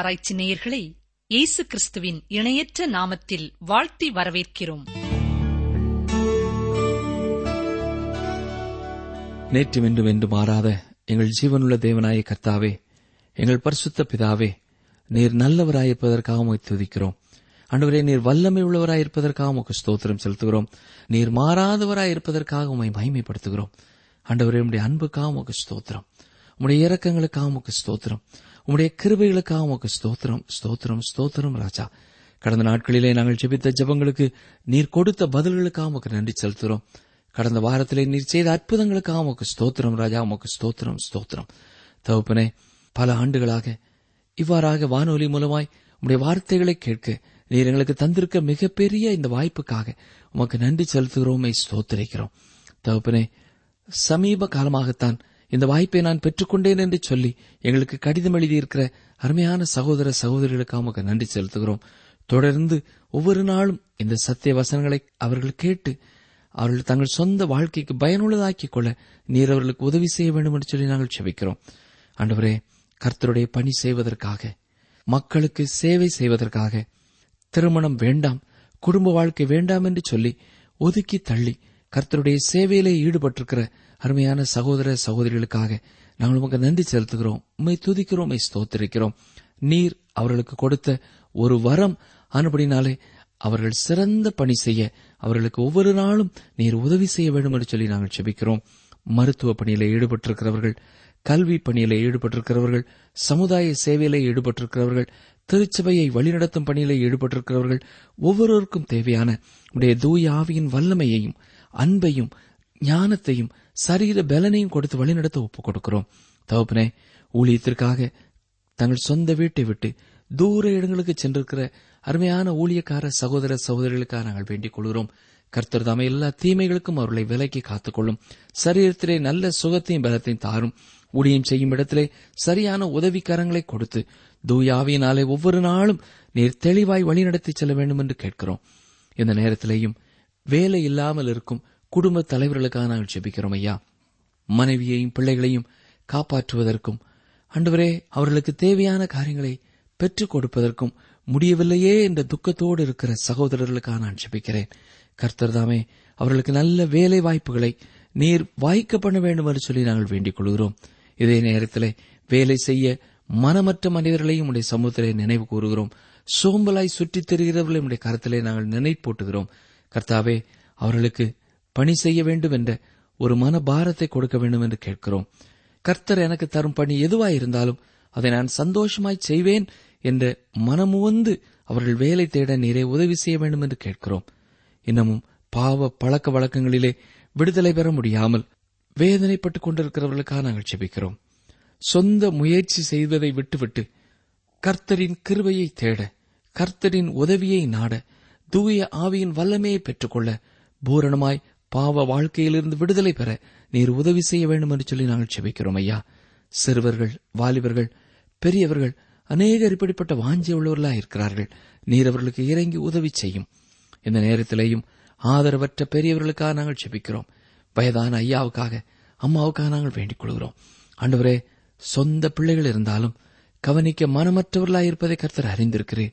ஆராய்ச்சி நேயர்களை இயேசு கிறிஸ்துவின் இணையற்ற நாமத்தில் வாழ்த்தி வரவேற்கிறோம். நேற்று இன்றும் என்று மாறாத எங்கள் ஜீவனுள்ள தேவனாய கர்த்தாவே எங்கள் பரிசுத்த பிதாவே நீர் நல்லவராயிருப்பதற்காக உம்மை துதிக்கிறோம். அன்றுவரே நீர் வல்லமை உள்ளவராயிருப்பதற்காக உமக்கு ஸ்தோத்திரம் செலுத்துகிறோம். நீர் மாறாதவராயிருப்பதற்காக உமை மகிமைப்படுத்துகிறோம். அன்றுவரே உடைய அன்புக்காக உமக்கு ஸ்தோத்திரம். உடைய இறக்கங்களுக்காக உமக்கு ஸ்தோத்திரம். உம்முடைய கிருபைகளுக்காக உமக்கு ஸ்தோத்திரம் ஸ்தோத்திரம் ஸ்தோத்திரம் ராஜா. கடந்த நாட்களிலே நாங்கள் ஜெபித்த ஜெபங்களுக்கு நீர் கொடுத்த பதில்களுக்காக உமக்கு நன்றி செலுத்துகிறோம். கடந்த வாரத்திலே நீர் செய்த அற்புதங்களுக்காக உமக்கு ஸ்தோத்திரம் ராஜா. உமக்கு ஸ்தோத்திரம் ஸ்தோத்திரம். தகுப்பனே பல ஆண்டுகளாக இவ்வாறாக வானொலி மூலமாய் உம்முடைய வார்த்தைகளை கேட்க நீர் எங்களுக்கு தந்திருக்க மிகப்பெரிய இந்த வாய்ப்புக்காக உமக்கு நன்றி செலுத்துகிறோமே ஸ்தோத்திரிக்கிறோம். தகுப்பனே சமீப காலமாகத்தான் இந்த வாய்ப்பை நான் பெற்றுக்கொண்டேன் என்று சொல்லி எங்களுக்கு கடிதம் எழுதியிருக்கிற அருமையான சகோதர சகோதரிகளுக்காக நன்றி செலுத்துகிறோம். தொடர்ந்து ஒவ்வொரு நாளும் இந்த சத்திய வசனங்களை அவர்கள் கேட்டு அவர்கள் தங்கள் சொந்த வாழ்க்கைக்கு பயனுள்ளதாக்கிக் கொள்ள நீர் அவர்களுக்கு உதவி செய்ய வேண்டும் என்று சொல்லி நாங்கள் செபிக்கிறோம். அன்றுவரே கர்த்தருடைய பணி செய்வதற்காக மக்களுக்கு சேவை செய்வதற்காக திருமணம் வேண்டாம் குடும்ப வாழ்க்கை வேண்டாம் என்று சொல்லி ஒதுக்கி தள்ளி கர்த்தருடைய சேவையிலே ஈடுபட்டிருக்கிற அருமையான சகோதர சகோதரிகளுக்காக நாங்கள் உமக்கு நன்றி செலுத்துகிறோம். உம்மை துதிக்கிறோம் ஸ்தோத்திருக்கிறோம். நீர் அவர்களுக்கு கொடுத்த ஒரு வரம் ஆனபடினாலே அவர்கள் சிறந்த பணி செய்ய அவர்களுக்கு ஒவ்வொரு நாளும் நீர் உதவி செய்ய வேண்டும் என்று சொல்லி நாங்கள் செபிக்கிறோம். மருத்துவ பணியில ஈடுபட்டிருக்கிறவர்கள் கல்வி பணியில ஈடுபட்டிருக்கிறவர்கள் சமுதாய சேவையில ஈடுபட்டிருக்கிறவர்கள் திருச்சபையை வழிநடத்தும் பணியில ஈடுபட்டிருக்கிறவர்கள் ஒவ்வொருவருக்கும் தேவையான உடைய தூய ஆவியின் வல்லமையையும் அன்பையும் ஞானத்தையும் சரீர பலனையும் கொடுத்து வழிநடத்த ஒப்புக் கொடுக்கிறோம். தகப்பனே ஊழியத்திற்காக தங்கள் சொந்த வீட்டை விட்டு தூர இடங்களுக்கு சென்றிருக்கிற அருமையான ஊழியக்கார சகோதர சகோதரிகளுக்காக நாங்கள் வேண்டிக் கொள்கிறோம். கர்த்தர் தாமே எல்லா தீமைகளுக்கும் அவர்களை விலக்கி காத்துக்கொள்ளும். சரீரத்திலே நல்ல சுகத்தையும் பலத்தையும் தாரும். ஊழியம் செய்யும் இடத்திலே சரியான உதவிக்காரங்களை கொடுத்து தூயாவியினாலே ஒவ்வொரு நாளும் நீர் தெளிவாய் வழிநடத்தி செல்ல வேண்டும் என்று கேட்கிறோம். இந்த நேரத்திலேயும் வேலை இல்லாமல் இருக்கும் குடும்ப தலைவர்களுக்காக நாங்கள் ஜெபிக்கிறோம் ஐயா. மனைவியையும் பிள்ளைகளையும் காப்பாற்றுவதற்கும் அன்றுவரே அவர்களுக்கு தேவையான காரியங்களை பெற்றுக் கொடுப்பதற்கும் முடியவில்லையே என்ற துக்கத்தோடு இருக்கிற சகோதரர்களுக்காக நான் ஜெபிக்கிறேன். கர்த்தர் தாமே அவர்களுக்கு நல்ல வேலை வாய்ப்புகளை நீர் வாய்க்க பண்ண வேண்டும் என்று சொல்லி நாங்கள் வேண்டிக் கொள்கிறோம். இதே நேரத்தில் வேலை செய்ய மனமற்ற மனிதர்களையும் உடைய சமூகத்திலே நினைவு கூறுகிறோம். சோம்பலாய் சுற்றித் திரிகிறவர்களை உடைய கருத்திலே நாங்கள் நினைப்போட்டுகிறோம். கர்த்தாவே அவர்களுக்கு பணி செய்ய வேண்டும் என்ற ஒரு மனபாரத்தை கொடுக்க வேண்டும் என்று கேட்கிறோம். கர்த்தர் எனக்கு தரும் பணி எதுவாயிருந்தாலும் அதை நான் சந்தோஷமாய் செய்வேன் என்ற மனமுவந்து அவர்கள் வேலை தேட நீரே உதவி செய்ய வேண்டும் என்று கேட்கிறோம். இன்னமும் பாவ பழக்க வழக்கங்களிலே விடுதலை பெற முடியாமல் வேதனைப்பட்டுக் கொண்டிருக்கிறவர்களுக்காக நாங்கள் செபிக்கிறோம் சொந்த முயற்சி செய்வதை விட்டுவிட்டு கர்த்தரின் கிருவையை தேட கர்த்தரின் உதவியை நாட தூய ஆவியின் வல்லமையை பெற்றுக்கொள்ள பூரணமாய் பாவ வாழ்க்கையிலிருந்து விடுதலை பெற நீர் உதவி செய்ய வேண்டும் என்று சொல்லி நாங்கள் செபிக்கிறோம் ஐயா. சிறுவர்கள் வாலிபர்கள் பெரியவர்கள் அநேகர் இப்படிப்பட்ட வாஞ்சி உள்ளவர்களா இருக்கிறார்கள். நீர் அவர்களுக்கு இறங்கி உதவி செய்யும். இந்த நேரத்திலேயும் ஆதரவற்ற பெரியவர்களுக்காக நாங்கள் செபிக்கிறோம். வயதான ஐயாவுக்காக அம்மாவுக்காக நாங்கள் வேண்டிக் கொள்கிறோம். ஆண்டவரே சொந்த பிள்ளைகள் இருந்தாலும் கவனிக்க மனமற்றவர்களாய் இருப்பதை கர்த்தர் அறிந்திருக்கிறேன்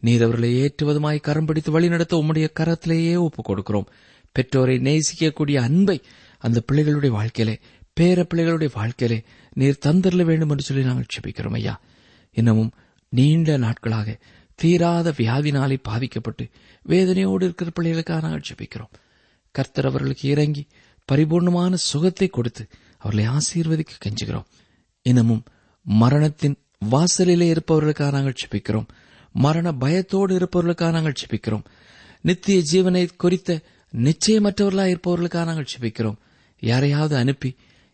நீர் அவர்களை ஏற்றுவதுமாய் கரம் பிடித்து வழிநடத்த உம்முடைய கரத்திலேயே ஒப்புக் கொடுக்கிறோம். பெற்றோரை நேசிக்கக்கூடிய அன்பை அந்த பிள்ளைகளுடைய வாழ்க்கையிலே பேர பிள்ளைகளுடைய வாழ்க்கையிலே நீர் தந்தரல வேண்டும் என்று சொல்லி நாங்கள் செபிக்கிறோம் ஐயா. இன்னமும் நீண்ட நாட்களாக தீராத வியாதினாலே பாதிக்கப்பட்டு வேதனையோடு இருக்கிற பிள்ளைகளுக்காக நாங்கள் ஜெபிக்கிறோம். கர்த்தர் அவர்களுக்கு இறங்கி பரிபூர்ணமான சுகத்தை கொடுத்து அவர்களை ஆசீர்வதிக்க கெஞ்சுகிறோம். இன்னமும் மரணத்தின் வாசலிலே இருப்பவர்களுக்காக நாங்கள் ஜெபிக்கிறோம். மரண பயத்தோடு இருப்பவர்களுக்காக நாங்கள் ஜெபிக்கிறோம். நித்திய ஜீவனை குறித்த நிச்சயமற்றவர்களாக இருப்பவர்களுக்காக நாங்கள் சிபிக்கிறோம் யாரையாவது அனுப்பி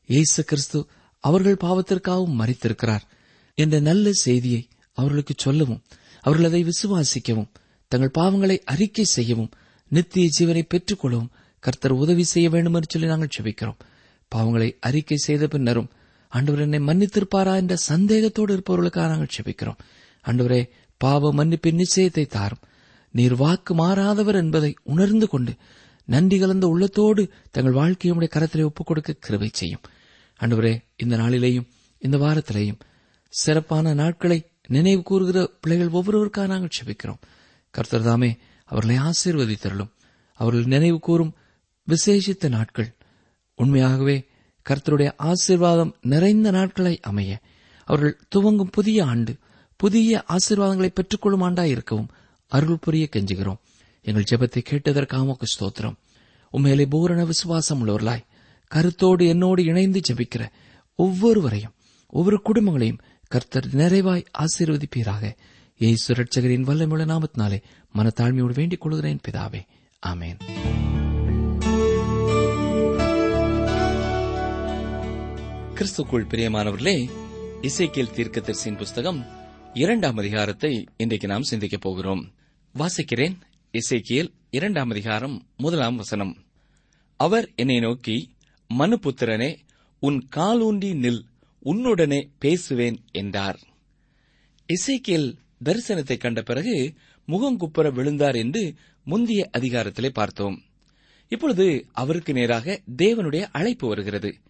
இயேசு கிறிஸ்து அவர்கள் பாவத்திற்காகவும் மறித்திருக்கிறார் என்ற நல்ல செய்தியை அவர்களுக்கு சொல்லவும் அவர்கள் அதை விசுவாசிக்கவும் தங்கள் பாவங்களை அறிக்கை செய்யவும் நித்திய ஜீவனை பெற்றுக் கொள்ளவும் கர்த்தர் உதவி செய்ய வேண்டும் என்று சொல்லி நாங்கள் செபிக்கிறோம் பாவங்களை அறிக்கை செய்த பின்னரும் ஆண்டவர் என்னை மன்னித்திருப்பாரா என்ற சந்தேகத்தோடு இருப்பவர்களுக்காக நாங்கள் செபிக்கிறோம் ஆண்டவரே பாவ மன்னிப்பின் நிச்சயத்தை தாரும். நீர் வாக்கு மாறாதவர் என்பதை உணர்ந்து கொண்டு நன்றி கலந்த உள்ளத்தோடு தங்கள் வாழ்க்கையை உடைய கரத்திலே ஒப்புக் கொடுக்க கிருவை செய்யும். அன்றுவரே இந்த நாளிலேயும் இந்த வாரத்திலேயும் சிறப்பான நாட்களை நினைவு கூறுகிற பிள்ளைகள் ஒவ்வொருவருக்காக நாங்கள் செபிக்கிறோம். கர்த்தர் தாமே அவர்களை ஆசீர்வதித்தருளும். அவர்கள் நினைவு கூறும் விசேஷித்த நாட்கள். உண்மையாகவே கர்த்தருடைய ஆசீர்வாதம் நிறைந்த நாட்களை அமைய அவர்கள் துவங்கும் புதிய ஆண்டு புதிய ஆசீர்வாதங்களை பெற்றுக்கொள்ளும் ஆண்டாய் இருக்கவும் அருள் புரிய கெஞ்சுகிறோம். எங்கள் ஜெபத்தை கேட்டதற்காக உமக்கு ஸ்தோத்திரம். உண்மையிலே பூரண விசுவாசம் உள்ளவர்களாய் கருத்தோடு என்னோடு இணைந்து ஜெபிக்கிற ஒவ்வொருவரையும் ஒவ்வொரு குடும்பங்களையும் கர்த்தர் நிறைவாய் ஆசீர்வதிப்பீராக. இயேசு ரட்சகரின் வல்லமுள்ள நாமத்தினாலே மனத்தாழ்மையோடு வேண்டிக் கொள்கிறேன் பிதாவே. ஆமேன். கிறிஸ்துக்குள் பிரியமானவர்களே இசைக்கியல் தீர்க்கதரிசியின் புஸ்தகம் இரண்டாம் அதிகாரத்தை இன்றைக்கு நாம் சிந்திக்கப் போகிறோம். வாசிக்கிறேன் இசைக்கியல் இரண்டாம் அதிகாரம் முதலாம் வசனம். அவர் என்னை நோக்கி மனுபுத்திரனே உன் காலூன்றி நில் உன்னுடனே பேசுவேன் என்றார். இசைக்கியல் தரிசனத்தை கண்ட பிறகு முகங்குப்புற விழுந்தார் என்று முந்தைய அதிகாரத்திலே பார்த்தோம். இப்பொழுது அவருக்கு நேராக தேவனுடைய அழைப்பு வருகிறது.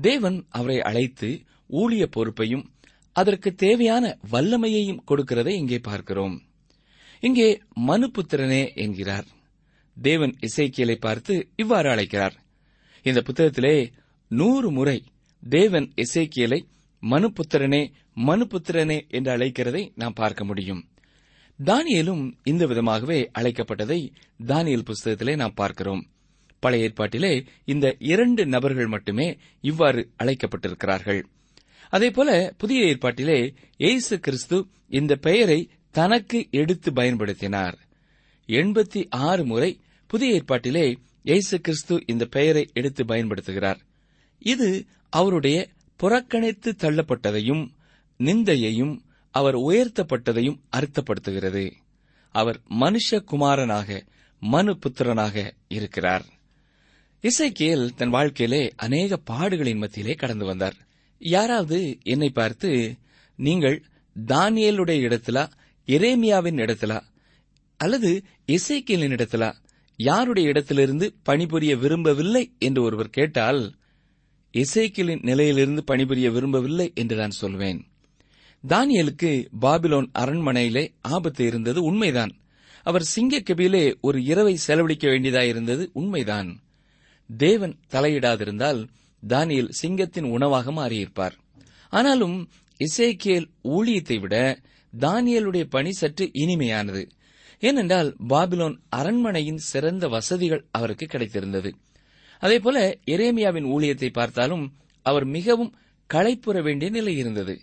தேவன் அவரை அழைத்து ஊழிய பொறுப்பையும் அதற்கு தேவையான வல்லமையையும் கொடுக்கிறதை இங்கே பார்க்கிறோம். இங்கே மனுபுத்திரனே என்கிறார். தேவன் இசைக்கியலை பார்த்து இவ்வாறு அழைக்கிறார். இந்த புத்தகத்திலே நூறு முறை தேவன் இசைக்கியலை மனுபுத்திரனே மனுபுத்திரனே என்று அழைக்கிறதை நாம் பார்க்க முடியும். தானியலும் இந்த விதமாகவே அழைக்கப்பட்டதை தானியல் புஸ்தகத்திலே நாம் பார்க்கிறோம். பழைய ஏற்பாட்டிலே இந்த இரண்டு நபர்கள் மட்டுமே இவ்வாறு அழைக்கப்பட்டிருக்கிறார்கள். அதேபோல புதிய ஏற்பாட்டிலே இயேசு கிறிஸ்து இந்த பெயரை தனக்கு எடுத்து பயன்படுத்தினார். எண்பத்தி ஆறு முறை புதிய ஏற்பாட்டிலே இயேசு கிறிஸ்து இந்த பெயரை எடுத்து பயன்படுத்துகிறார். இது அவருடைய புறக்கணித்து தள்ளப்பட்டதையும் நிந்தையையும் அவர் உயர்த்தப்பட்டதையும் அர்த்தப்படுத்துகிறது. அவர் மனுஷகுமாரனாக மனு புத்திரனாக இருக்கிறார். இசைக்கேல் தன் வாழ்க்கையிலே அநேக பாடுகளின் மத்தியிலே கடந்து வந்தார். யாராவது என்னை பார்த்து நீங்கள் தானியலுடைய இடத்திலா? எரேமியாவின் இடத்திலா அல்லது இசைக்கியலின் இடத்திலா யாருடைய இடத்திலிருந்து பணிபுரிய விரும்பவில்லை என்று ஒருவர் கேட்டால் இசைக்கியலின் நிலையிலிருந்து பணிபுரிய விரும்பவில்லை என்று நான் சொல்வேன். தானியலுக்கு பாபிலோன் அரண்மனையிலே ஆபத்து இருந்தது உண்மைதான். அவர் சிங்கக்கபிலே ஒரு இரவை செலவழிக்க வேண்டியதாயிருந்தது உண்மைதான். தேவன் தலையிடாதிருந்தால் தானியல் சிங்கத்தின் உணவாக மாறியிருப்பார். ஆனாலும் இசைக்கியல் ஊழியத்தை விட தானியலுடைய பணி சற்று இனிமையானது. ஏனென்றால் பாபிலோன் அரண்மனையின் சிறந்த வசதிகள் அவருக்கு கிடைத்திருந்தது. அதேபோல எரேமியாவின் ஊழியத்தை பார்த்தாலும் அவர் மிகவும் களைப்புற வேண்டிய நிலை இருந்தது.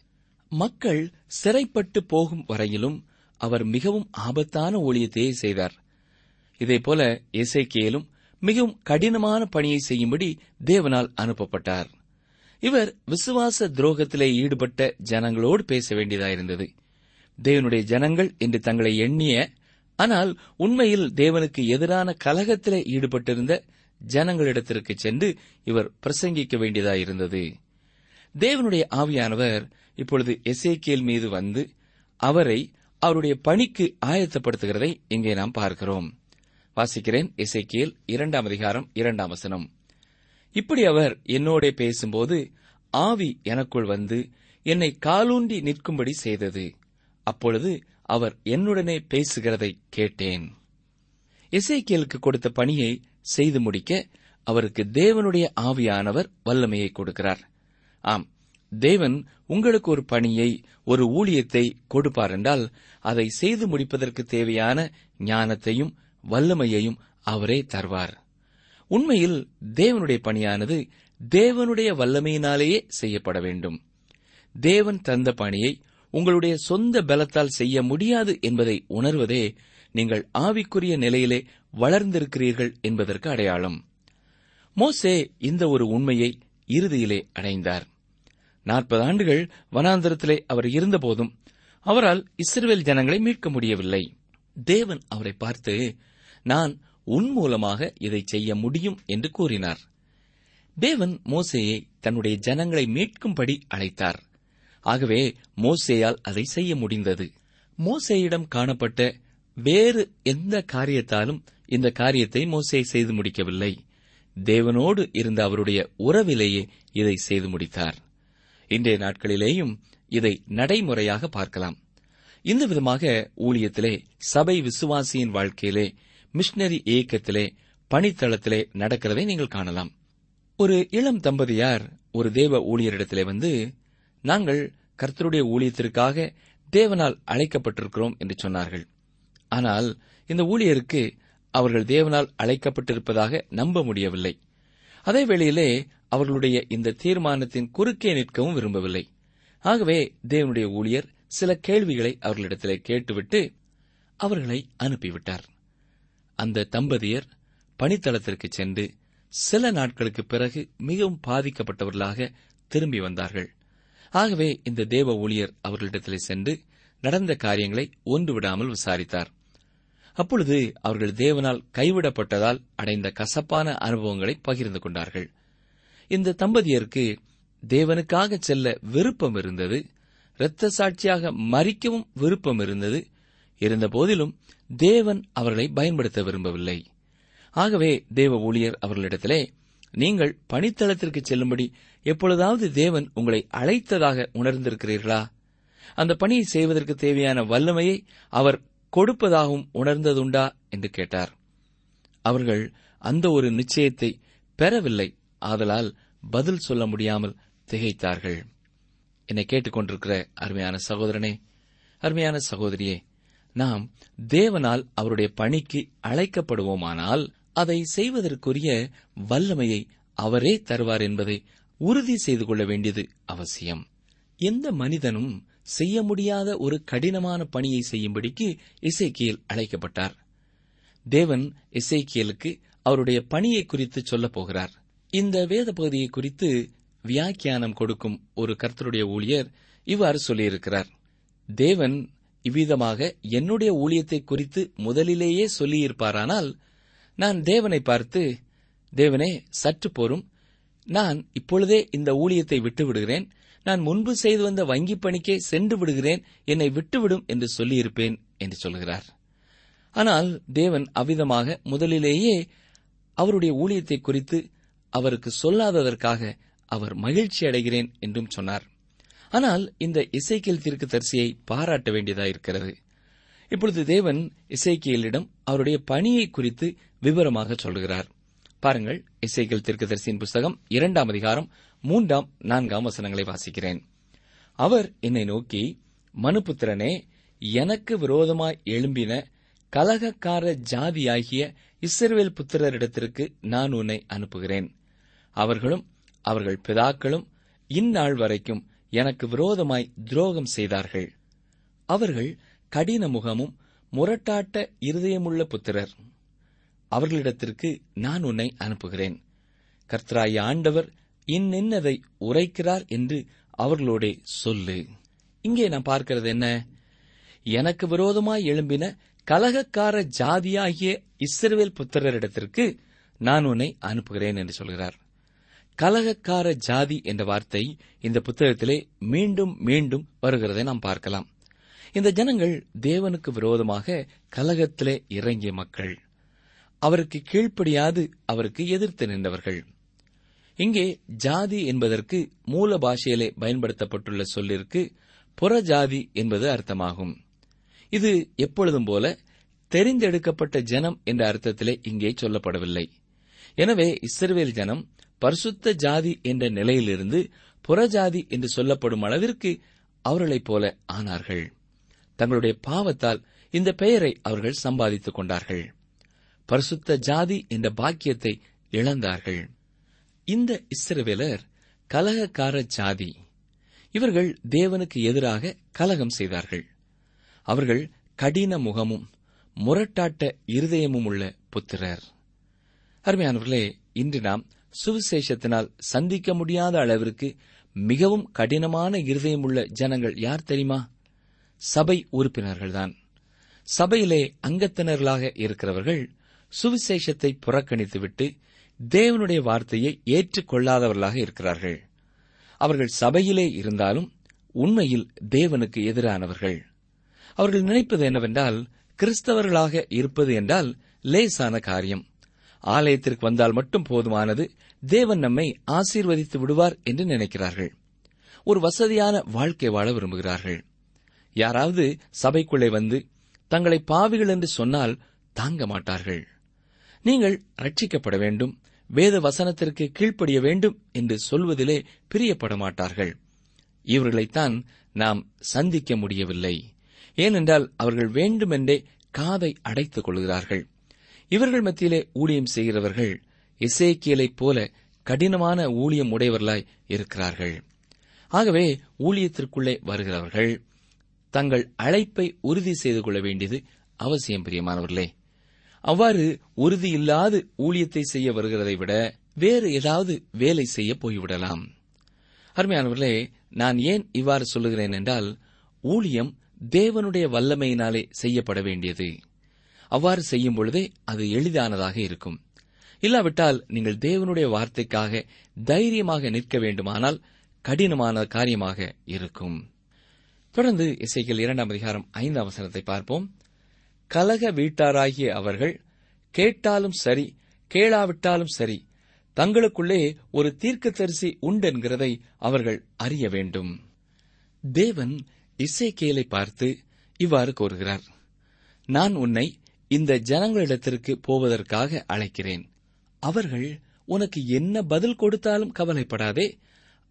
மக்கள் சிறைப்பட்டு போகும் வரையிலும் அவர் மிகவும் ஆபத்தான ஊழியத்தையே செய்தார். இதேபோல இசைக்கியலும் மிகவும் கடினமான பணியை செய்யும்படி தேவனால் அனுப்பப்பட்டார். இவர் விசுவாச துரோகத்திலே ஈடுபட்ட ஜனங்களோடு பேச வேண்டியதாயிருந்தது. தேவனுடைய ஜனங்கள் என்று தங்களை எண்ணிய ஆனால் உண்மையில் தேவனுக்கு எதிரான கலகத்திலே ஈடுபட்டிருந்த ஜனங்களிடத்திற்கு சென்று இவர் பிரசங்கிக்க வேண்டியதாயிருந்தது. தேவனுடைய ஆவியானவர் இப்பொழுது எசேக்கியல் மீது வந்து அவரை அவருடைய பணிக்கு ஆயத்தப்படுத்துகிறதை இங்கே நாம் பார்க்கிறோம். வாசிக்கிறேன் எசேக்கியல் இரண்டாம் அதிகாரம் இரண்டாம் வசனம். இப்படி அவர் என்னோட பேசும்போது ஆவி எனக்குள் வந்து என்னை காலூன்றி நிற்கும்படி செய்தது. அப்பொழுது அவர் என்னுடனே பேசுகிறதை கேட்டேன். இசைக்கியலுக்கு கொடுத்த பணியை செய்து முடிக்க அவருக்கு தேவனுடைய ஆவியானவர் வல்லமையை கொடுக்கிறார். ஆம் தேவன் உங்களுக்கு ஒரு பணியை ஒரு ஊழியத்தை கொடுப்பார் என்றால் அதை செய்து முடிப்பதற்கு தேவையான ஞானத்தையும் வல்லமையையும் அவரே தருவார். உண்மையில் தேவனுடைய பணியானது தேவனுடைய வல்லமையினாலேயே செய்யப்பட வேண்டும். தேவன் தந்த பணியை உங்களுடைய சொந்த பலத்தால் செய்ய முடியாது என்பதை உணர்வதே நீங்கள் ஆவிக்குரிய நிலையிலே வளர்ந்திருக்கிறீர்கள் என்பதற்கு அடையாளம். மோசே இந்த ஒரு உண்மையை இறுதியிலே அடைந்தார். நாற்பது ஆண்டுகள் வனாந்தரத்திலே அவர் இருந்தபோதும் அவரால் இஸ்ரேல் ஜனங்களை மீட்க முடியவில்லை. தேவன் அவரை பார்த்து நான் உன் மூலமாக இதை செய்ய முடியும் என்று கூறினார். தேவன் மோசேயை தன்னுடைய ஜனங்களை மீட்கும்படி அழைத்தார். ஆகவே மோசேயால் அதை செய்ய முடிந்தது. மோசேயிடம் காணப்பட்ட வேறு எந்த காரியத்தாலும் இந்த காரியத்தை மோசே செய்து முடிக்கவில்லை. தேவனோடு இருந்த அவருடைய உறவிலேயே இதை செய்து முடித்தார். இன்றைய நாட்களிலேயும் இதை நடைமுறையாக பார்க்கலாம். இந்த விதமாக ஊழியத்திலே சபை விசுவாசியின் வாழ்க்கையிலே மிஷனரி இயக்கத்திலே பணித்தளத்திலே நடக்கிறதை நீங்கள் காணலாம். ஒரு இளம் தம்பதியார் ஒரு தேவ ஊழியரிடத்திலே வந்து நாங்கள் கர்த்தருடைய ஊழியத்திற்காக தேவனால் அழைக்கப்பட்டிருக்கிறோம் என்று சொன்னார்கள். ஆனால் இந்த ஊழியருக்கு அவர்கள் தேவனால் அழைக்கப்பட்டிருப்பதாக நம்ப முடியவில்லை. அதே வேளையிலே அவர்களுடைய இந்த தீர்மானத்தின் குறுக்கே நிற்கவும் விரும்பவில்லை. ஆகவே தேவனுடைய ஊழியர் சில கேள்விகளை அவர்களிடத்திலே கேட்டுவிட்டு அவர்களை அனுப்பிவிட்டார். அந்த தம்பதியர் பணித்தளத்திற்கு சென்று சில நாட்களுக்கு பிறகு மிகவும் பாதிக்கப்பட்டவர்களாக திரும்பி வந்தார்கள். ஆகவே இந்த தேவ ஊழியர் அவர்களிடத்திலே சென்று நடந்த காரியங்களை ஒன்று விடாமல் விசாரித்தார். அப்பொழுது அவர்கள் தேவனால் கைவிடப்பட்டதால் அடைந்த கசப்பான அனுபவங்களை பகிர்ந்து கொண்டார்கள். இந்த தம்பதியருக்கு தேவனுக்காக செல்ல விருப்பம் இருந்தது இரத்த சாட்சியாக மறிக்கவும் விருப்பம் இருந்தது. இருந்தபோதிலும் தேவன் அவர்களை பயன்படுத்த விரும்பவில்லை. ஆகவே தேவ ஊழியர் அவர்களிடத்திலே நீங்கள் பணித்தளத்திற்கு செல்லும்படி எப்பொழுதாவது தேவன் உங்களை அழைத்ததாக உணர்ந்திருக்கிறீர்களா? அந்த பணியை செய்வதற்கு தேவையான வல்லமையை அவர் கொடுப்பதாகவும் உணர்ந்ததுண்டா? என்று கேட்டார். அவர்கள் அந்த ஒரு நிச்சயத்தை பெறவில்லை. ஆதலால் பதில் சொல்ல முடியாமல் திகைத்தார்கள். என்னை கேட்டுக்கொண்டிருக்கிற அருமையான சகோதரனே அருமையான சகோதரியே நாம் தேவனால் அவருடைய பணிக்கு அழைக்கப்படுவோமானால் அதை செய்வதற்குரிய வல்லமையை அவரே தருவார் என்பதை உறுதி செய்து கொள்ள வேண்டியது அவசியம். எந்த மனிதனும் செய்ய முடியாத ஒரு கடினமான பணியை செய்யும்படிக்கு இசைக்கியல் அழைக்கப்பட்டார். தேவன் இசைக்கியலுக்கு அவருடைய பணியை குறித்து சொல்லப் போகிறார். இந்த வேத பகுதியை குறித்து வியாக்கியானம் கொடுக்கும் ஒரு கர்த்தருடைய ஊழியர் இவ்வாறு சொல்லியிருக்கிறார். தேவன் இவ்விதமாக என்னுடைய ஊழியத்தை குறித்து முதலிலேயே சொல்லியிருப்பாரானால் நான் தேவனை பார்த்து தேவனே சற்று போரும். நான் இப்பொழுதே இந்த ஊழியத்தை விட்டு விடுகிறேன் நான் முன்பு செய்து வந்த வங்கிப் பணிக்கே சென்று விடுகிறேன். என்னை விட்டுவிடும் என்று சொல்லியிருப்பேன் என்று சொல்கிறார். ஆனால் தேவன் அவ்விதமாக முதலிலேயே அவருடைய ஊழியத்தை குறித்து அவருக்கு சொல்லாததற்காக அவர் மகிழ்ச்சி அடைகிறேன் என்றும் சொன்னார். ஆனால் இந்த இசைக்கியல் தீர்க்கதரிசியை பாராட்ட வேண்டியதாயிருக்கிறது. இப்பொழுது தேவன் இசைக்கியலிடம் அவருடைய பணியை குறித்து விவரமாக சொல்கிறார். பாருங்கள் இசைகள் தீர்க்கதரிசியின் புஸ்தகம் இரண்டாம் அதிகாரம் மூன்றாம் நான்காம் வசனங்களை வாசிக்கிறேன். அவர் என்னை நோக்கி மனுபுத்திரனே எனக்கு விரோதமாய் எழும்பின கலகக்கார ஜாதியாகிய இஸ்ரவேல் புத்திரரிடத்திற்கு நான் உன்னை அனுப்புகிறேன். அவர்களும் அவர்கள் பிதாக்களும் இந்நாள் வரைக்கும் எனக்கு விரோதமாய் துரோகம் செய்தார்கள். அவர்கள் கடின முகமும் முரட்டாட்ட இருதயமுள்ள புத்திரர் அவர்களிடத்திற்கு நான் உன்னை அனுப்புகிறேன். கர்த்தராய ஆண்டவர் இன்னென்னதை உரைக்கிறார் என்று அவர்களோடே சொல்லு. இங்கே நான் பார்க்கிறது என்ன? எனக்கு விரோதமாய் எழும்பின கலகக்கார ஜாதியாகிய இஸ்ரவேல் புத்திரரிடத்திற்கு நான் உன்னை அனுப்புகிறேன் என்று சொல்கிறார். கலகக்கார ஜாதி என்ற வார்த்தை இந்த புத்தகத்திலே மீண்டும் மீண்டும் வருகிறதை நாம் பார்க்கலாம். இந்த ஜனங்கள் தேவனுக்கு விரோதமாக கலகத்திலே இறங்கிய மக்கள். அவருக்கு கீழ்ப்படியாது அவருக்கு எதிர்த்து நின்றவர்கள். இங்கே ஜாதி என்பதற்கு மூல பாஷையிலே பயன்படுத்தப்பட்டுள்ள சொல்லிற்கு புறஜாதி என்பது அர்த்தமாகும். இது எப்பொழுதும் போல தெரிந்தெடுக்கப்பட்ட ஜனம் என்ற அர்த்தத்திலே இங்கே சொல்லப்படவில்லை. எனவே இஸ்ரவேல் ஜனம் பரிசுத்த ஜாதி என்ற நிலையிலிருந்து புறஜாதி என்று சொல்லப்படும் அளவிற்கு அவர்களைப் போல ஆனார்கள். தங்களுடைய பாவத்தால் இந்த பெயரை அவர்கள் சம்பாதித்துக் கொண்டார்கள். பரிசுத்த ஜாதி என்ற பாக்கியத்தை இழந்தார்கள். இந்த இஸ்ரவேலர் கலகக்கார ஜாதி. இவர்கள் தேவனுக்கு எதிராக கலகம் செய்தார்கள். அவர்கள் கடின முகமும் முரட்டாட்ட இருதயமும் உள்ள புத்திரர். அருமையானவர்களே இன்று நாம் சுவிசேஷத்தினால் சந்திக்க முடியாத அளவிற்கு மிகவும் கடினமான இருதயமுள்ள ஜனங்கள் யார் தெரியுமா? சபை உறுப்பினர்கள்தான். சபையிலே அங்கத்தினர்களாக இருக்கிறவர்கள் சுவிசேஷத்தை புறக்கணித்துவிட்டு தேவனுடைய வார்த்தையை ஏற்றுக்கொள்ளாதவர்களாக இருக்கிறார்கள். அவர்கள் சபையிலே இருந்தாலும் உண்மையில் தேவனுக்கு எதிரானவர்கள். அவர்கள் நினைப்பது என்னவென்றால் கிறிஸ்தவர்களாக இருப்பது என்றால் லேசான காரியம். ஆலயத்திற்கு வந்தால் மட்டும் போதுமானது தேவன் நம்மை ஆசீர்வதித்து விடுவார் என்று நினைக்கிறார்கள். ஒரு வசதியான வாழ்க்கை வாழ விரும்புகிறார்கள். யாராவது சபைக்குள்ளே வந்து தங்களை பாவிகள் என்று சொன்னால் தாங்க மாட்டார்கள். நீங்கள் ரட்சிக்கப்பட வேண்டும் வேத வசனத்திற்கு கீழ்ப்படிய வேண்டும் என்று சொல்வதிலே பிரியப்பட மாட்டார்கள். இவர்களைத்தான் நாம் சந்திக்க முடியவில்லை. ஏனென்றால் அவர்கள் வேண்டுமென்றே காதை அடைத்துக் கொள்கிறார்கள். இவர்கள் மத்தியிலே ஊழியம் செய்கிறவர்கள் இசைக்கியலைப் போல கடினமான ஊழியம் உடையவர்களாய் இருக்கிறார்கள். ஆகவே ஊழியத்திற்குள்ளே வருகிறவர்கள் தங்கள் அழைப்பை உறுதி செய்து கொள்ள வேண்டியது அவசியம் பிரியமானவர்களே. அவ்வாறு உறுதியில்லாது ஊழியத்தை செய்ய வருகிறதை விட வேறு ஏதாவது வேலை செய்ய போய்விடலாம். அருமையானவர்களே நான் ஏன் இவ்வாறு சொல்லுகிறேன் என்றால் ஊழியம் தேவனுடைய வல்லமையினாலே செய்யப்பட வேண்டியது. அவ்வாறு செய்யும் பொழுதே அது எளிதானதாக இருக்கும். இல்லாவிட்டால் நீங்கள் தேவனுடைய வார்த்தைக்காக தைரியமாக நிற்க வேண்டுமானால் கடினமான காரியமாக இருக்கும். தொடர்ந்து இசைகள் இரண்டாம் அதிகாரம் ஐந்தாம் வசனத்தை பார்ப்போம். கலக வீட்டாராகிய அவர்கள் கேட்டாலும் சரி கேளாவிட்டாலும் சரி தங்களுக்குள்ளே ஒரு தீர்க்கதரிசி உண்டென்கிறதை அவர்கள் அறிய வேண்டும். தேவன் இசைக்கேலை பார்த்து இவ்வாறு கூறுகிறார் நான் உன்னை இந்த ஜனங்களிடத்திற்கு போவதற்காக அழைக்கிறேன். அவர்கள் உனக்கு என்ன பதில் கொடுத்தாலும் கவலைப்படாதே.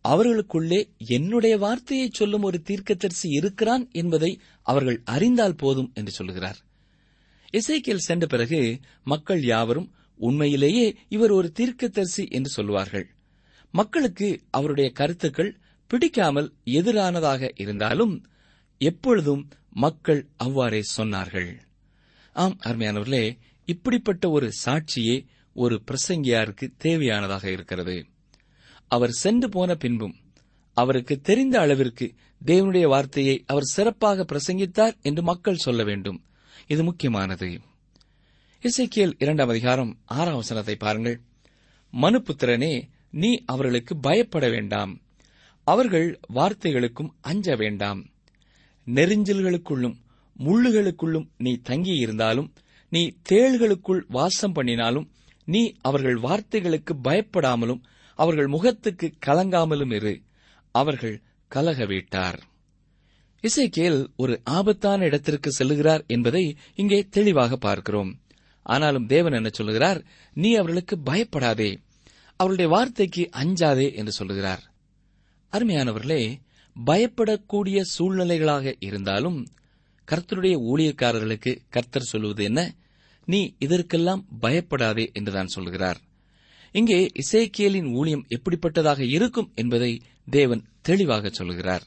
அவர்களுக்குள்ளே என்னுடைய வார்த்தையை சொல்லும் ஒரு தீர்க்கதரிசி இருக்கிறான் என்பதை அவர்கள் அறிந்தால் போதும் என்று சொல்லுகிறார் இசைக்கியல் சென்ற பிறகு மக்கள் யாவரும் உண்மையிலேயே இவர் ஒரு தீர்க்கதரிசி என்று சொல்லுவார்கள். மக்களுக்கு அவருடைய கருத்துக்கள் பிடிக்காமல் எதிரானதாக இருந்தாலும் எப்பொழுதும் மக்கள் அவ்வாறே சொன்னார்கள். ஆம் அருமையானவர்களே இப்படிப்பட்ட ஒரு சாட்சியே ஒரு பிரசங்கியாருக்கு தேவையானதாக இருக்கிறது. அவர் சென்று போன பின்பும் அவருக்கு தெரிந்த அளவிற்கு தேவனுடைய வார்த்தையை அவர் சிறப்பாக பிரசங்கித்தார் என்று மக்கள் சொல்ல வேண்டும். இது முக்கியமானது. இசைக்கியல் இரண்டாம் அதிகாரம் ஆறாம் வசனத்தை பாருங்கள். மனுபுத்திரனே நீ அவர்களுக்கு பயப்பட வேண்டாம். அவர்கள் வார்த்தைகளுக்கும் அஞ்ச வேண்டாம். நெறிஞ்சல்களுக்குள்ளும் முள்ளுகளுக்குள்ளும் நீ தங்கியிருந்தாலும் நீ தேள்களுக்குள் வாசம் பண்ணினாலும் நீ அவர்கள் வார்த்தைகளுக்கு பயப்படாமலும் அவர்கள் முகத்துக்கு கலங்காமலும் இரு. அவர்கள் கலக வீட்டார் இசைக்கேல் ஒரு ஆபத்தான இடத்திற்கு செல்லுகிறார் என்பதை இங்கே தெளிவாக பார்க்கிறோம். ஆனாலும் தேவன் என்ன சொல்லுகிறார்? நீ அவர்களுக்கு பயப்படாதே. அவருடைய வார்த்தைக்கு அஞ்சாதே என்று சொல்லுகிறார். அருமையானவர்களே பயப்படக்கூடிய சூழ்நிலைகளாக இருந்தாலும் கர்த்தருடைய ஊழியக்காரர்களுக்கு கர்த்தர் சொல்லுவது என்ன? நீ இதற்கெல்லாம் பயப்படாதே என்றுதான் சொல்கிறார் இங்கே இசைக்கியலின் ஊழியம் எப்படிப்பட்டதாக இருக்கும் என்பதை தேவன் தெளிவாக சொல்கிறார்.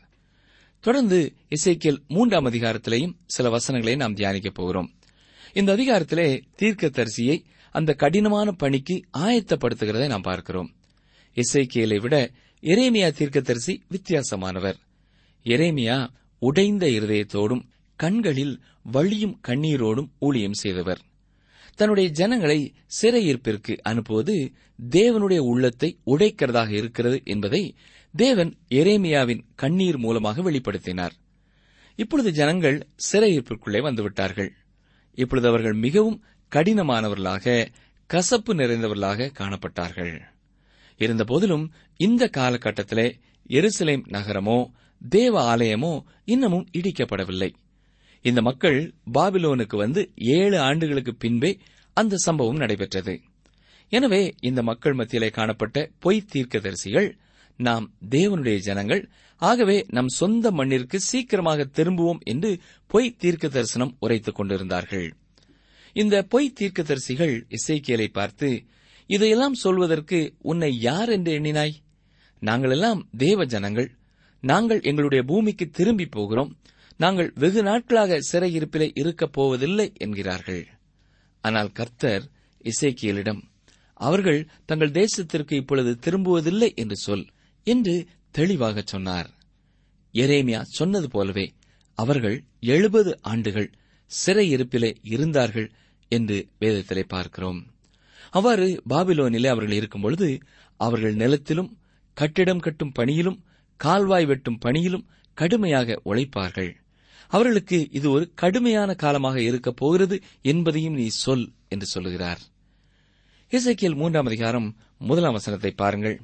தொடர்ந்து இசைக்கியல் மூன்றாம் அதிகாரத்திலேயும் சில வசனங்களை நாம் தியானிக்கப் போகிறோம். இந்த அதிகாரத்திலே தீர்க்கதரிசியை அந்த கடினமான பணிக்கு ஆயத்தப்படுத்துகிறதை நாம் பார்க்கிறோம். இசைக்கியலை விட எரேமியா தீர்க்கதரிசி வித்தியாசமானவர். எரேமியா உடைந்த இருதயத்தோடும் கண்களில் வழியும் கண்ணீரோடும் ஊழியம் செய்தவர். தன்னுடைய ஜனங்களை சிறையிருப்பிற்கு அனுப்புவது தேவனுடைய உள்ளத்தை உடைக்கிறதாக இருக்கிறது என்பதை தேவன் எரேமியாவின் கண்ணீர் மூலமாக வெளிப்படுத்தினார். இப்பொழுது ஜனங்கள் சிறையிருப்பிற்குள்ளே வந்துவிட்டார்கள். இப்பொழுது அவர்கள் மிகவும் கடினமானவர்களாக கசப்பு நிறைந்தவர்களாக காணப்பட்டார்கள். இருந்தபோதிலும் இந்த காலகட்டத்திலே எருசலேம் நகரமோ தேவ ஆலயமோ இன்னமும் இடிக்கப்படவில்லை. இந்த மக்கள் பாபிலோனுக்கு வந்து ஏழு ஆண்டுகளுக்கு பின்பே அந்த சம்பவம் நடைபெற்றது. எனவே இந்த மக்கள் மத்தியிலே காணப்பட்ட பொய் தீர்க்கதரிசிகள் நாம் தேவனுடைய ஜனங்கள். ஆகவே நம் சொந்த மண்ணிற்கு சீக்கிரமாக திரும்புவோம் என்று பொய் தீர்க்க தரிசனம் உரைத்துக் கொண்டிருந்தார்கள். இந்த பொய் தீர்க்கதரிசிகள் இசைக்கியலை பார்த்து இதையெல்லாம் சொல்வதற்கு உன்னை யார் என்று எண்ணினாய்? நாங்களெல்லாம் தேவ ஜனங்கள். நாங்கள் எங்களுடைய பூமிக்கு திரும்பி போகிறோம். நாங்கள் வெகு நாட்களாக சிறையிருப்பிலே இருக்கப் போவதில்லை என்கிறார்கள். ஆனால் கர்த்தர் இசைக்கியலிடம் அவர்கள் தங்கள் தேசத்திற்கு இப்பொழுது திரும்புவதில்லை என்று சொல் என்று தெளிவாக சொன்னார். எரேமியா சொன்னது போலவே அவர்கள் எழுபது ஆண்டுகள் சிறையிருப்பிலே இருந்தார்கள் என்று வேதத்திலே பார்க்கிறோம். அவ்வாறு பாபிலோனிலே அவர்கள் இருக்கும்பொழுது அவர்கள் நிலத்திலும் கட்டிடம் கட்டும் பணியிலும் கால்வாய் வெட்டும் பணியிலும் கடுமையாக உழைப்பார்கள். அவர்களுக்கு இது ஒரு கடுமையான காலமாக இருக்கப் போகிறது என்பதையும் நீ சொல் என்று சொல்லுகிறார். இசைக்கியல் மூன்றாம் அதிகாரம் முதலாம் வசனத்தை பாருங்கள்.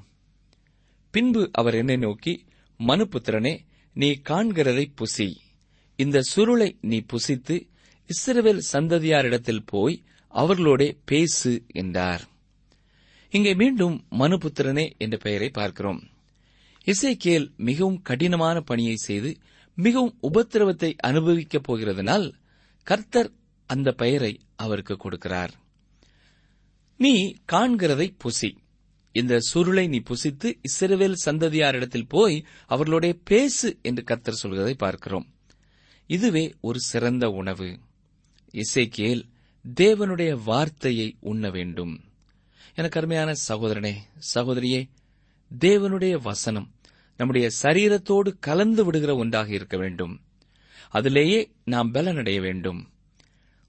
பின்பு அவர் என்னை நோக்கி மனுபுத்திரனே நீ காண்கிறதை புசி. இந்த சுருளை நீ புசித்து இஸ்ரவேல் சந்ததியாரிடத்தில் போய் அவர்களோடே பேசு என்றார். இங்கே மீண்டும் மனுபுத்திரனே என்ற பெயரை பார்க்கிறோம். இசைக்கேல் மிகவும் கடினமான பணியை செய்து மிகவும் உபத்திரவத்தை அனுபவிக்கப் போகிறதுனால் கர்த்தர் அந்த பெயரை அவருக்கு கொடுக்கிறார். நீ காண்கிறதை புசி. இந்த சுருளை நீ புசித்து இஸ்ரவேல் சந்ததியாரிடத்தில் போய் அவர்களோட பேசு என்று கர்த்தர் சொல்கிறதை பார்க்கிறோம். இதுவே ஒரு சிறந்த உணவு. இசைக்கேல் தேவனுடைய வார்த்தையை உண்ண வேண்டும். எனக்கு அருமையான சகோதரனே சகோதரியே தேவனுடைய வசனம் நம்முடைய சரீரத்தோடு கலந்து விடுகிற ஒன்றாக இருக்க வேண்டும். அதிலேயே நாம் பலனடைய வேண்டும்.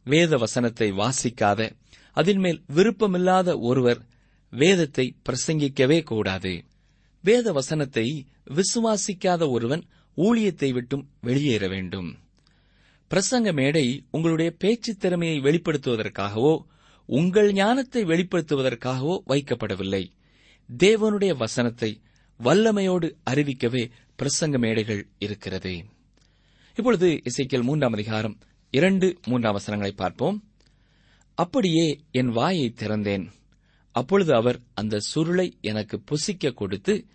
வேத வசனத்தை வாசிக்காத அதன் மேல் விருப்பமில்லாத ஒருவர் வேதத்தை பிரசங்கிக்கவே கூடாது. வேத வசனத்தை விசுவாசிக்காத ஒருவன் ஊழியத்தை விட்டும் வெளியேற வேண்டும். பிரசங்க மேடை உங்களுடைய பேச்சுத் திறமையை வெளிப்படுத்துவதற்காகவோ உங்கள் ஞானத்தை வெளிப்படுத்துவதற்காகவோ வைக்கப்படவில்லை. தேவனுடைய வசனத்தை வல்லமையோடு அறிவிக்கவே பிரசங்க மேடைகள் இருக்கிறது. இப்பொழுது இசைக்கியல் மூன்றாம் அதிகாரம் இரண்டு மூன்றாம் வசனங்களை பார்ப்போம். அப்படியே என் வாயை திறந்தேன். அப்பொழுது அவர் அந்த சுருளை எனக்கு புசிக்க கொடுத்து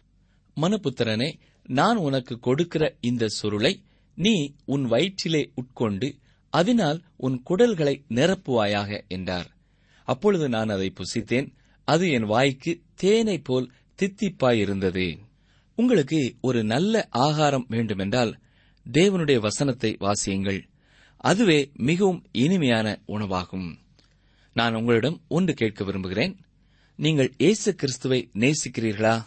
மனப்புத்திரனே நான் உனக்கு கொடுக்கிற இந்த சுருளை நீ உன் வயிற்றிலே உட்கொண்டு அதனால் உன் குடல்களை நிரப்புவாயாக என்றார். அப்பொழுது நான் அதை புசித்தேன். அது என் வாய்க்கு தேனை போல் தித்திப்பாயிருந்தது. உங்களுக்கு ஒரு நல்ல ஆகாரம் வேண்டுமென்றால் தேவனுடைய வசனத்தை வாசியுங்கள். அதுவே மிகவும் இனிமையான உணவாகும். நான் உங்களிடம் ஒன்று கேட்க விரும்புகிறேன். நீங்கள் இயேசு கிறிஸ்துவை நேசிக்கிறீர்களா?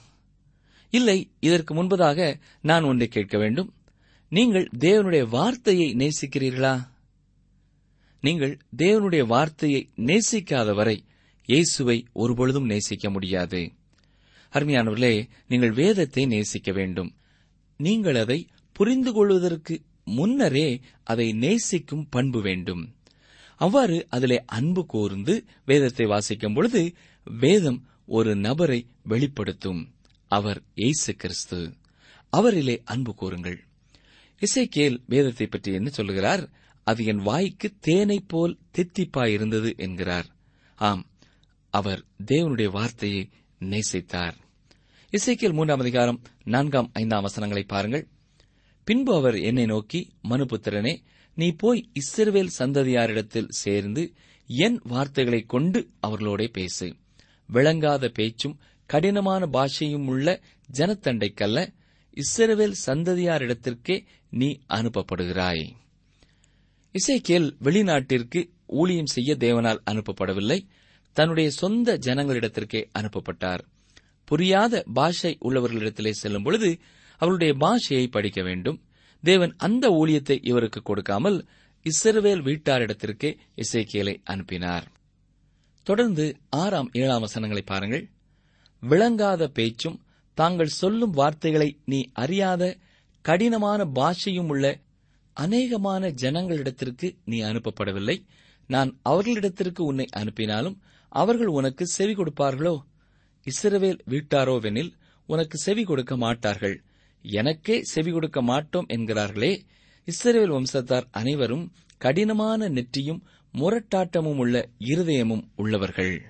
இல்லை இதற்கு முன்பதாக நான் ஒன்றை கேட்க வேண்டும். நீங்கள் தேவனுடைய வார்த்தையை நேசிக்கிறீர்களா? நீங்கள் தேவனுடைய வார்த்தையை நேசிக்காத வரை இயேசுவை ஒருபொழுதும் நேசிக்க முடியாது. அருமையானவர்களே நீங்கள் வேதத்தை நேசிக்க வேண்டும். நீங்கள் அதை புரிந்து கொள்வதற்கு முன்னரே அதை நேசிக்கும் பண்பு வேண்டும். அவ்வாறு அதிலே அன்பு கூர்ந்து வேதத்தை வாசிக்கும் பொழுது வேதம் ஒரு நபரை வெளிப்படுத்தும். அவர் இயேசு கிறிஸ்து. அவரிலே அன்பு கூறுங்கள் இசைக்கேல் வேதத்தை பற்றி என்ன சொல்லுகிறார்? அது என் வாய்க்கு தேனை போல் தித்திப்பாயிருந்தது என்கிறார். ஆம் அவர் தேவனுடைய வார்த்தையை நேசித்தார். இசைக்கியல் மூன்றாம் அதிகாரம் நான்காம் ஐந்தாம் வசனங்களை பாருங்கள். பின்பு அவர் என்னை நோக்கி மனுபுத்திரனே நீ போய் இஸ்ரவேல் சந்ததியாரிடத்தில் சேர்ந்து என் வார்த்தைகளைக் கொண்டு அவர்களோட பேசு. விளங்காத பேச்சும் கடினமான பாஷையும் உள்ள ஜனத்தண்டைக்கல்ல இஸ்ரவேல் சந்ததியாரிடத்திற்கே நீ அனுப்பப்படுகிறாய். இசைக்கேல் வெளிநாட்டிற்கு ஊழியம் செய்ய தேவனால் அனுப்பப்படவில்லை. தன்னுடைய சொந்த ஜனங்களிடத்திற்கே அனுப்பப்பட்டார். புரியாத பாஷை உள்ளவர்களிடத்திலே செல்லும் பொழுது அவருடைய பாஷையை படிக்க வேண்டும். தேவன் அந்த ஊழியத்தை இவருக்கு கொடுக்காமல் இஸ்ரவேல் வீட்டாரிடத்திற்கு இசைக்கியலை அனுப்பினார். தொடர்ந்து ஆறாம் ஏழாம் வசனங்களை பாருங்கள். விளங்காத பேச்சும் தாங்கள் சொல்லும் வார்த்தைகளை நீ அறியாத கடினமான பாஷையும் உள்ள அநேகமான ஜனங்களிடத்திற்கு நீ அனுப்பப்படவில்லை. நான் அவர்களிடத்திற்கு உன்னை அனுப்பினாலும் அவர்கள் உனக்கு செவி கொடுப்பார்களோ? இஸ்ரவேல் வீட்டாரோவெனில் உனக்கு செவி கொடுக்க மாட்டார்கள். எனக்கே செவி கொடுக்க மாட்டோம் என்கிறார்களே. இஸ்ரவேல் வம்சத்தார் அனைவரும் கடினமான நெற்றியும் முரட்டாட்டமும் உள்ள இருதயமும் உள்ளவர்கள்.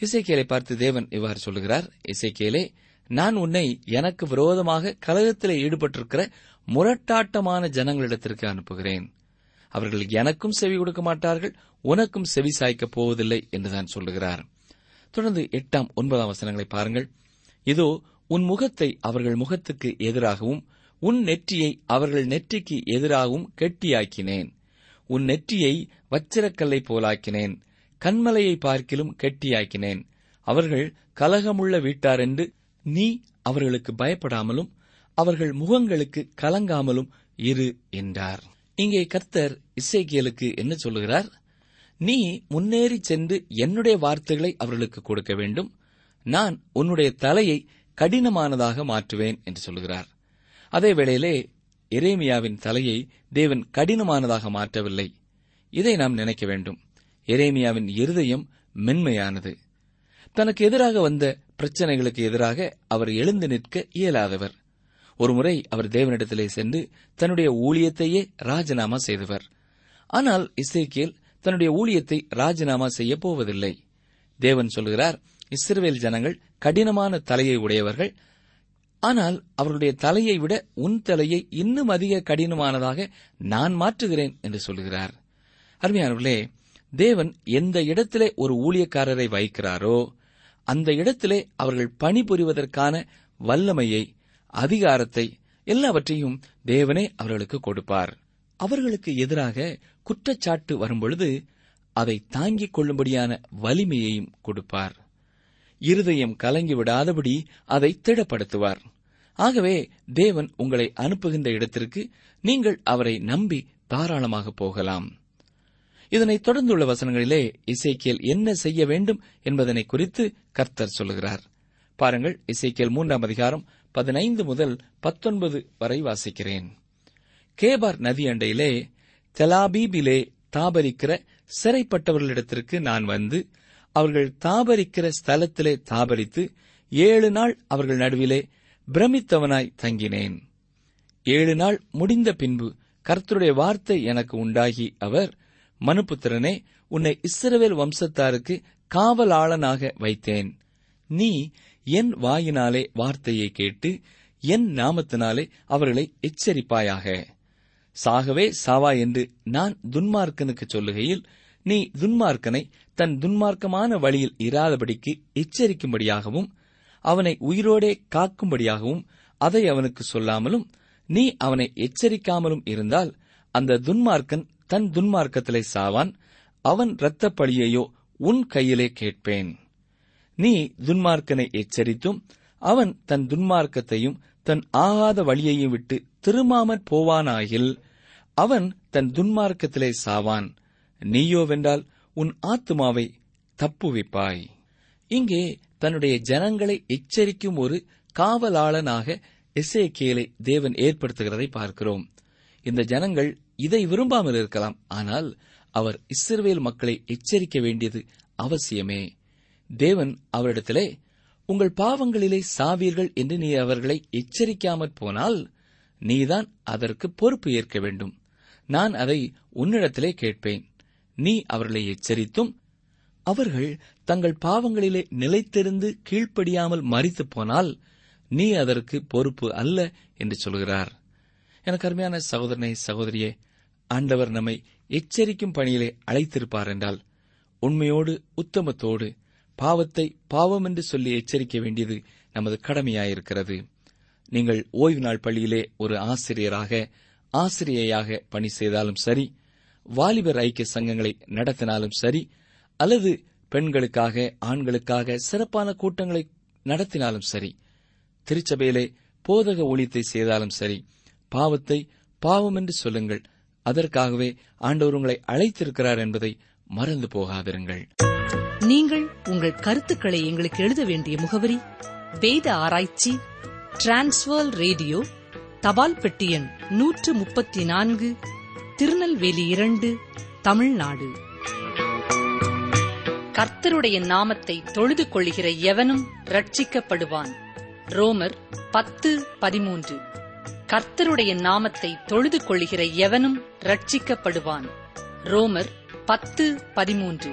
இசைக்கேலை பார்த்து தேவன் இவ்வாறு சொல்லுகிறார். இசைக்கேலே நான் உன்னை எனக்கு விரோதமாக கலகத்திலே ஈடுபட்டிருக்கிற முரட்டாட்டமான ஜனங்களிடத்திற்கு அனுப்புகிறேன். அவர்கள் எனக்கும் செவி கொடுக்க மாட்டார்கள் உனக்கும் செவி சாய்க்கப் போவதில்லை என்றுதான் சொல்லுகிறார். தொடர்ந்து எட்டாம் ஒன்பதாம் வசனங்களை பாருங்கள். இதோ உன் முகத்தை அவர்கள் முகத்துக்கு எதிராகவும் உன் நெற்றியை அவர்கள் நெற்றிக்கு எதிராகவும் கெட்டியாக்கினேன். உன் நெற்றியை வச்சிரக்கல்லை போலாக்கினேன். கண்மலையை பார்க்கிலும் கெட்டியாக்கினேன். அவர்கள் கலகமுள்ள வீட்டார் என்று நீ அவர்களுக்கு பயப்படாமலும் அவர்கள் முகங்களுக்கு கலங்காமலும் இரு என்றார். இங்கே கர்த்தர் இசைக்கியலுக்கு என்ன சொல்லுகிறார்? நீ முன்னேறி சென்று என்னுடைய வார்த்தைகளை அவர்களுக்கு கொடுக்க வேண்டும். நான் உன்னுடைய தலையை கடினமானதாக மாற்றுவேன் என்று சொல்லுகிறார் அதே வேளையிலே எரேமியாவின் தலையை தேவன் கடினமானதாக மாற்றவில்லை. இதை நாம் நினைக்க வேண்டும். எரேமியாவின் இருதயம் மென்மையானது. தனக்கு எதிராக வந்த பிரச்சனைகளுக்கு எதிராக அவர் எழுந்து நிற்க இயலாதவர். ஒருமுறை அவர் தேவனிடத்திலே சென்று தன்னுடைய ஊழியத்தையே ராஜினாமா செய்தவர். ஆனால் இசைக்கியல் தன்னுடைய ஊழியத்தை ராஜினாமா செய்யப் போவதில்லை. தேவன் சொல்கிறார் இஸ்ரேல் ஜனங்கள் கடினமான தலையை உடையவர்கள். ஆனால் அவர்களுடைய தலையை விட உன் தலையை இன்னும் அதிக கடினமானதாக நான் மாற்றுகிறேன் என்று சொல்கிறார். அருமையானவர்களே தேவன் எந்த இடத்திலே ஒரு ஊழியக்காரரை வைக்கிறாரோ அந்த இடத்திலே அவர்கள் பணிபுரிவதற்கான வல்லமையை அதிகாரத்தை எல்லாவற்றையும் தேவனே அவர்களுக்கு கொடுப்பார். அவர்களுக்கு எதிராக குற்றச்சாட்டு வரும்பொழுது அதை தாங்கிக் கொள்ளும்படியான வலிமையையும் கொடுப்பார். இருதயம் கலங்கிவிடாதபடி அதை திடப்படுத்துவார். ஆகவே தேவன் உங்களை அனுப்புகின்ற இடத்திற்கு நீங்கள் அவரை நம்பி தாராளமாக போகலாம். இதனைத் தொடர்ந்துள்ள வசனங்களிலே இசைக்கியல் என்ன செய்ய வேண்டும் என்பதனை குறித்து கர்த்தர் சொல்லுகிறார். பாருங்கள் இசைக்கியல் மூன்றாம் அதிகாரம் பதினைந்து முதல் பத்தொன்பது வரை வாசிக்கிறேன். கேபார் நதி அண்டையிலே தெலாபீபிலே தாபரிக்கிற சிறைப்பட்டவர்களிடத்திற்கு நான் வந்து அவர்கள் தாபரிக்கிற ஸ்தலத்திலே தாபரித்து ஏழு நாள் அவர்கள் நடுவிலே பிரமித்தவனாய் தங்கினேன். ஏழு நாள் முடிந்த பின்பு கர்த்தருடைய வார்த்தை எனக்கு உண்டாகி அவர் மனுபுத்திரனே உன்னை இஸ்ரவேல் வம்சத்தாருக்கு காவலாளனாக வைத்தேன். நீ என் வாயினாலே வார்த்தையை கேட்டு என் நாமத்தினாலே அவர்களை எச்சரிப்பாயாக. சாகவே சாவா என்று நான் துன்மார்க்கனுக்கு சொல்லுகையில் நீ துன்மார்க்கனை தன் துன்மார்க்கமான வழியில் இராதபடிக்கு எச்சரிக்கும்படியாகவும் அவனை உயிரோடே காக்கும்படியாகவும் அதை அவனுக்கு சொல்லாமலும் நீ அவனை எச்சரிக்காமலும் இருந்தால் அந்த துன்மார்க்கன் தன் துன்மார்க்கத்திலே சாவான் அவன் இரத்தப் பழியையோ உன் கையிலே கேட்பேன். நீ துன்மார்க்கனை எச்சரித்தும் அவன் தன் துன்மார்க்கத்தையும் தன் ஆகாத வழியையும் விட்டு திரும்பாமற் போவானாயில் அவன் தன் துன்மார்க்கத்திலே சாவான். நீயோவென்றால் உன் ஆத்துமாவை தப்புவிப்பாய். இங்கே தன்னுடைய ஜனங்களை எச்சரிக்கும் ஒரு காவலாளனாக எசேக்கியலை தேவன் ஏற்படுத்துகிறதை பார்க்கிறோம். இந்த ஜனங்கள் இதை விரும்பாமல் இருக்கலாம். ஆனால் அவர் இஸ்ரவேல் மக்களை எச்சரிக்க வேண்டியது அவசியமே. தேவன் அவரிடத்திலே உங்கள் பாவங்களிலே சாவீர்கள் என்று நீ அவர்களை எச்சரிக்காமற் போனால் நீதான் அதற்கு பொறுப்பு ஏற்க வேண்டும். நான் அதை உன்னிடத்திலே கேட்பேன். நீ அவர்களை எச்சரித்தும் அவர்கள் தங்கள் பாவங்களிலே நிலைத்திருந்து கீழ்ப்படியாமல் மறித்து போனால் நீ அதற்கு பொறுப்பு அல்ல என்று சொல்கிறார். எனக்கு அருமையான சகோதரனை சகோதரியே ஆண்டவர் நம்மை எச்சரிக்கும் பணியிலே அழைத்திருப்பார் என்றால் உண்மையோடு உத்தமத்தோடு பாவத்தை பாவம் என்று சொல்லி எச்சரிக்க வேண்டியது நமது கடமையாயிருக்கிறது. நீங்கள் ஓய்வு நாள் பள்ளியிலே ஒரு ஆசிரியராக ஆசிரியையாக பணி செய்தாலும் சரி வாலிபர் ஐக்கிய சங்கங்களை நடத்தினாலும் சரி அல்லது பெண்களுக்காக ஆண்களுக்காக சிறப்பான கூட்டங்களை நடத்தினாலும் சரி திருச்சபையிலே போதக ஒழித்தை செய்தாலும் சரி பாவத்தை பாவம் என்று சொல்லுங்கள். அதற்காகவே ஆண்டவர் உங்களை அழைத்திருக்கிறார் என்பதை மறந்து போகாதிருங்கள். நீங்கள் உங்கள் கருத்துக்களை எங்களுக்கு எழுத வேண்டிய முகவரி வேத ஆராய்ச்சி டிரான்ஸ்வர் ரேடியோ தபால் பெட்டி எண் நூற்று முப்பத்தி நான்கு திருநெல்வேலி இரண்டு தமிழ்நாடு. கர்த்தருடைய நாமத்தை தொழுது கொள்கிற எவனும் ரட்சிக்கப்படுவான் ரோமர் பத்து பதிமூன்று. கர்த்தருடைய நாமத்தை தொழுது கொள்கிற எவனும் ரட்சிக்கப்படுவான் ரோமர் பத்து பதிமூன்று.